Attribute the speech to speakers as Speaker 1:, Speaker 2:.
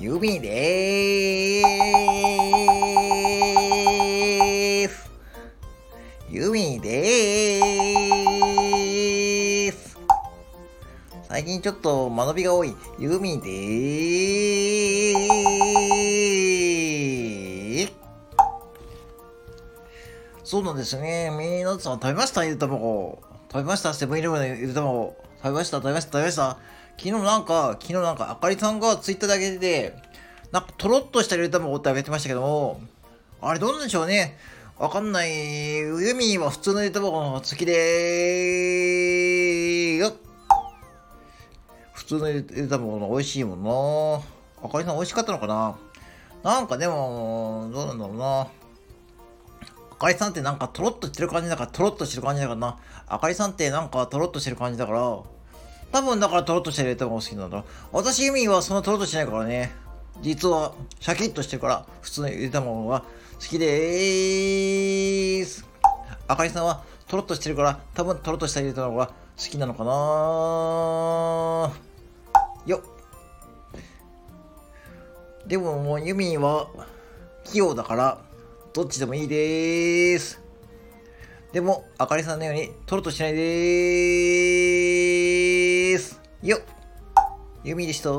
Speaker 1: ユミでーす。ユミでーす。最近ちょっと間延びが多いユミでーす。そうなんですね。皆さん食べました？ゆで卵。食べました？セブンイレブンのゆで卵。食べました？食べました？食べました？昨日なんか、昨日なんか、あかりさんがツイッターだけで、なんかとろっとしたゆで卵ってあげてましたけども、あれどうなんでしょうね。わかんない。ユミは普通のゆで卵の方が好きでーよ。普通のゆで卵の美味しいもんな。あかりさん美味しかったのかななんかでも、どうなんだろうな。あかりさんってなんかとろっとしてる感じだから、とろっとしてる感じだからな。あかりさんってなんかとろっとしてる感じだから、多分だからとろっとしてる卵が好きなんだ。私、ユミはそんなとろっとしないからね。実は、シャキッとしてるから、普通のゆで卵が好きでーす。あかりさんはとろっとしてるから、多分とろっとしたゆで卵が好きなのかなよっ。でももうユミは器用だから、どっちでもいいでーす。でも、あかりさんのように、とろっとしないでーす。よっ。ユミでしたよ。